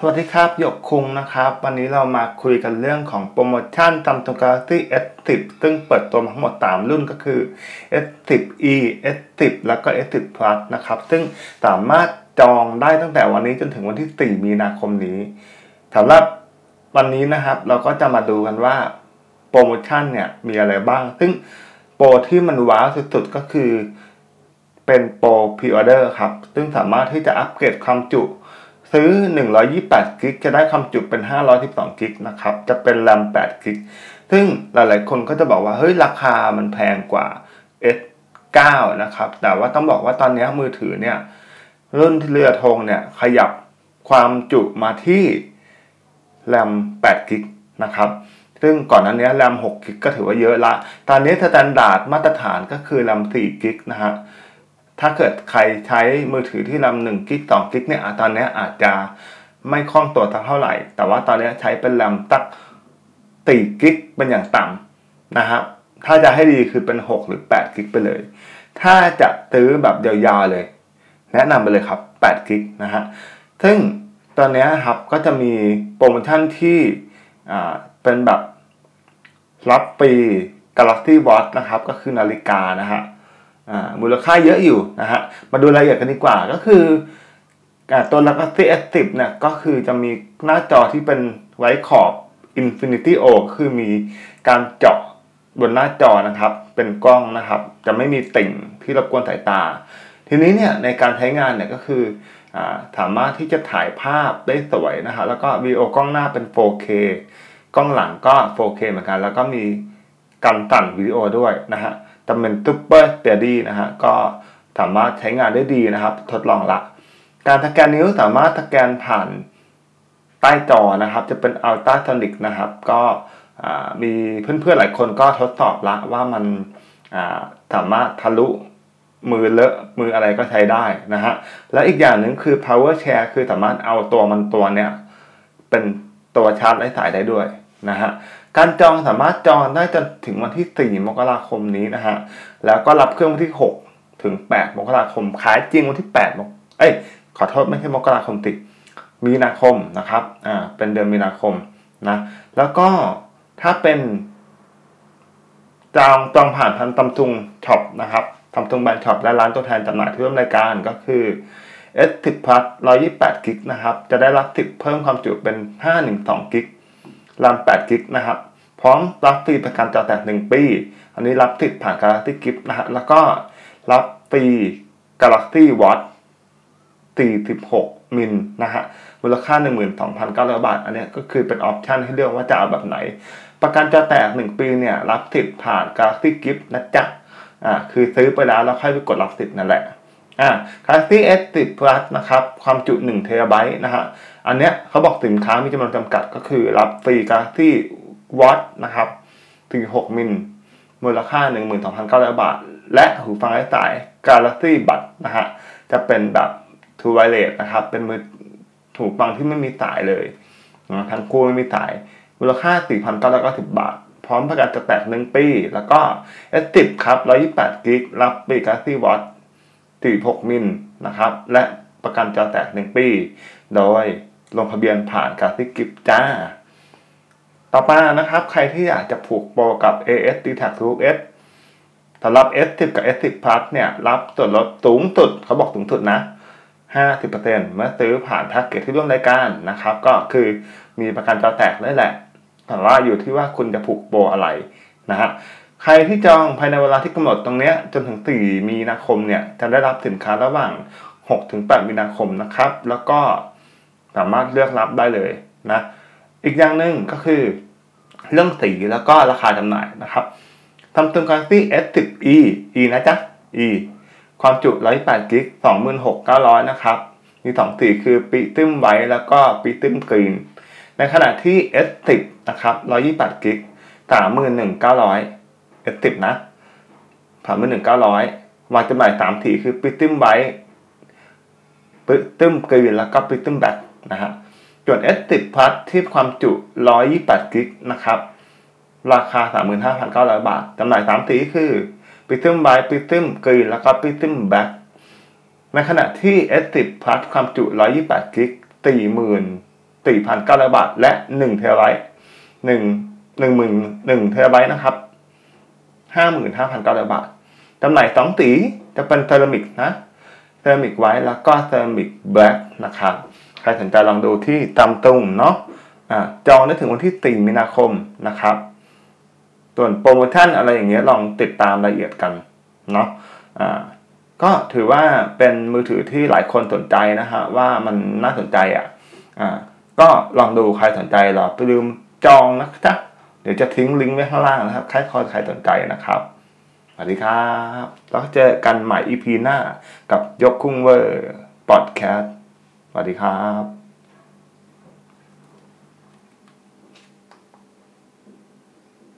สวัสดีครับหยกคุงนะครับ วันนี้เรามาคุยกันเรื่องของโปรโมชั่นตามตรง Galaxy S10 ซึ่งเปิดตัวทั้งหมด 3 รุ่นก็คือ S10e S10 แล้วก็ S10 Plus นะครับ ซึ่งสามารถจองได้ตั้งแต่วันนี้จนถึงวันที่ 4 มีนาคมนี้สำหรับวันนี้นะครับเราก็จะมาดูกันว่าโปรโมชั่นเนี่ยมีอะไรบ้าง ซึ่งโปรที่มันว้าวสุดๆก็คือเป็นโปรpre-order ครับ ซึ่งสามารถที่จะอัปเกรดความจุ ซื้อ 128 gig จะได้ความจุเป็น 512 gig นะครับ จะเป็นแรม 8 gig ซึ่งหลาย ๆ คนก็จะบอกว่า เฮ้ย ราคามันแพงกว่า S9 นะครับ แต่ว่าต้องบอกว่าตอนนี้มือถือเนี่ย รุ่นที่เรือธงเนี่ย ขยับความจุมาที่แรม 8 gig นะครับซึ่งก่อนหน้านี้แรม6 gig ก็ถือว่าเยอะละ ตอนนี้ standard มาตรฐานก็คือแรม4 gig นะฮะ ถ้าเกิดใครใช้มือถือที่แรมหนึ่ง gig สอง gig เนี่ยตอนนี้อาจจะไม่คล่องตัวเท่าไหร่ แต่ว่าตอนนี้ใช้เป็นแรมสักสี่ gig เป็นอย่างต่ำนะครับ ถ้าจะให้ดีคือเป็น 6 หรือ 8 gig ไปเลย ถ้าจะซื้อแบบยาวๆเลย แนะนำไปเลยครับ 8 gig นะฮะ ซึ่งตอนนี้ครับก็จะมีโปรโมชั่นที่เป็นแบบรับปี Galaxy Watch นะครับ ก็คือนาฬิกานะฮะ มูลค่าเยอะอยู่นะฮะ มาดูรายละเอียดกันดีกว่าก็คือตัว Galaxy S10 เนี่ยก็คือจะมีหน้าจอที่เป็นไว้ขอบ Infinity O คือมีการเจาะบนหน้าจอนะครับ เป็นกล้องนะครับ จะไม่มีติ่งที่รบกวนสายตา ทีนี้เนี่ยในการใช้งานเนี่ยก็คืออสามารถที่จะถ่ายภาพได้สวยนะฮะแล้วก็วีโอกล้องหน้าเป็น 4K กล้องหลังก็ 4K เหมือนกัน แล้วก็มีการตัดวิดีโอด้วยนะฮะ จะเป็น super steady นะฮะก็สามารถใช้งานได้ดีนะครับ ทดลองละ การสแกนนิ้วสามารถสแกนผ่านใต้จอนะครับ จะเป็นอัลตราโซนิกนะครับ ก็มีเพื่อนๆหลายคนก็ทดสอบละว่ามันสามารถทะลุมือเลอะมืออะไรก็ใช้ได้นะฮะ และอีกอย่างหนึ่งคือ power share คือสามารถเอาตัวมันตัวเนี้ยเป็นตัวชาร์จไร้สายได้ด้วยนะฮะ การจองสามารถจองได้จนถึงวันที่ 4 มกราคมนี้นะฮะ แล้วก็รับเครื่องวันที่ 6 ถึง 8 มกราคม ขายจริงวันที่8มกเอ้ย ขอโทษไม่ใช่มกราคมติด มีนาคมนะครับ อ่า เป็นเดือนมีนาคมนะ แล้วก็ถ้าเป็นจองจองผ่านทาง Samsung Shop นะครับ Samsung Brand Shop และร้านตัวแทนจำหน่ายที่ร่วมรายการก็คือ S10 Plus 128กิกนะครับ จะได้รับติดเพิ่มความจุเป็น 512กิก ราม8กิกนะครับ พร้อมรับฟรีประกันจอแตก 1 ปี อันนี้รับติดผ่าน Galaxy Gift นะฮะ แล้วก็รับฟรี Galaxy Watch 46 มิลนะฮะ มูลค่า 12,900 บาท อันนี้ก็คือเป็นออปชันให้เลือกว่าจะเอาแบบไหน ประกันจอแตก 1 ปีเนี่ย รับสิทธิ์ผ่าน Galaxy Gift นะจ๊ะ อ่า คือซื้อไปแล้วแล้วค่อยไปกดรับสิทธิ์นั่นแหละ อ่า Galaxy S10 Plus นะครับ ความจุ1เทราไบต์นะฮะอันเนี้ยเขาบอกสินค้ามีจำนวนจำกัดก็คือรับฟรีกาที่วัตนะครับถึง6มิลมูลค่า 12,900 บาท และหูฟังไร้สาย Galaxy b u d นะฮะจะเป็นแบบ True Wireless นะครับ เป็นมือหูฟังที่ไม่มีสายเลยนะทั้งคู่ไม่มีสาย มูลค่า 4,990 บาท พร้อมประกันจะแตก 1 ปี แล้วก็ S10 ครับ128กิกรับฟรี Galaxy Watch 46มิลนะครับ และประกันจอแตก 1 ปี โดย ลงทะเบียนผ่านการซิกิฟจ้า ต่อมานะครับ ใครที่อยากจะผูกโปรกับ AS d t a c 2 S สำหรับ S10 กับ S10 Plus เนี่ยรับส่วนลดสูงสุดเขาบอกสูงสุดนะ 50%เมื่อซื้อผ่านแพ็กเกจที่ร่วมรายการนะครับ ก็คือมีประกันจอแตกได้แหละแต่ว่าอยู่ที่ว่าคุณจะผูกโปรอะไรนะฮะใครที่จองภายในเวลาที่กำหนดตรงนี้จนถึง 4 มีนาคมเนี่ยจะได้รับสินค้าระหว่าง 6-8 มีนาคมนะครับ แล้วก็ สามารถเลือกรับได้เลยนะอีกอย่างหนึ่งก็คือเรื่องสีแล้วก็ราคาจำหน่ายนะครับทำตึง Galaxy S10e e นะจ๊ะ e ความจุ108กิก26,900 นะครับมี2สีคือปีตึ้มไว้แล้วก็ปีตึ้มกรีน ในขณะที่ S10 นะครับ128กิก31,900 S10 นะ31,900วางจำหน่าย3สีคือปีตึ้มไว้ปีตึ้มกรีนแล้วก็ปีตึ้มแบ็ค นะฮะส่วน S10 Plus ที่ความจุ 128 กิกนะครับ ราคา 35,900 บาท จำหน่าย 3 สีคือ Prism White Prism Green แล้วก็ Prism Black ในขณะที่ S10 Plus ความจุ 128 กิก44,900 บาท และ 1 เทราไบต์1 1 1เทราไบต์นะครับ 55,900 บาท จำหน่าย 2 สี จะเป็นเซรามิกนะ เซรามิกไว้แล้วก็เซรามิกแบล็กนะครับ ใครสนใจลองดูที่ตำตุงเนาะะจองได้ถึงวันที่ 4 มีนาคมนะครับ ส่วนโปรโมชั่นอะไรอย่างเงี้ยลองติดตามรายละเอียดกันเนาะะก็ถือว่าเป็นมือถือที่หลายคนสนใจนะฮะว่ามันน่าสนใจอะอ่าก็ลองดูใครสนใจเราไปลืมจองนะจ๊ะเดี๋ยวจะทิ้งลิงก์ไว้ข้างล่างนะครับใครคอยใครสนใจนะครับสวัสดีครับ แล้วเจอกันใหม่ EP หน้ากับยกคุ้งเวอร์ พอดแคสต์ วัสดีครับ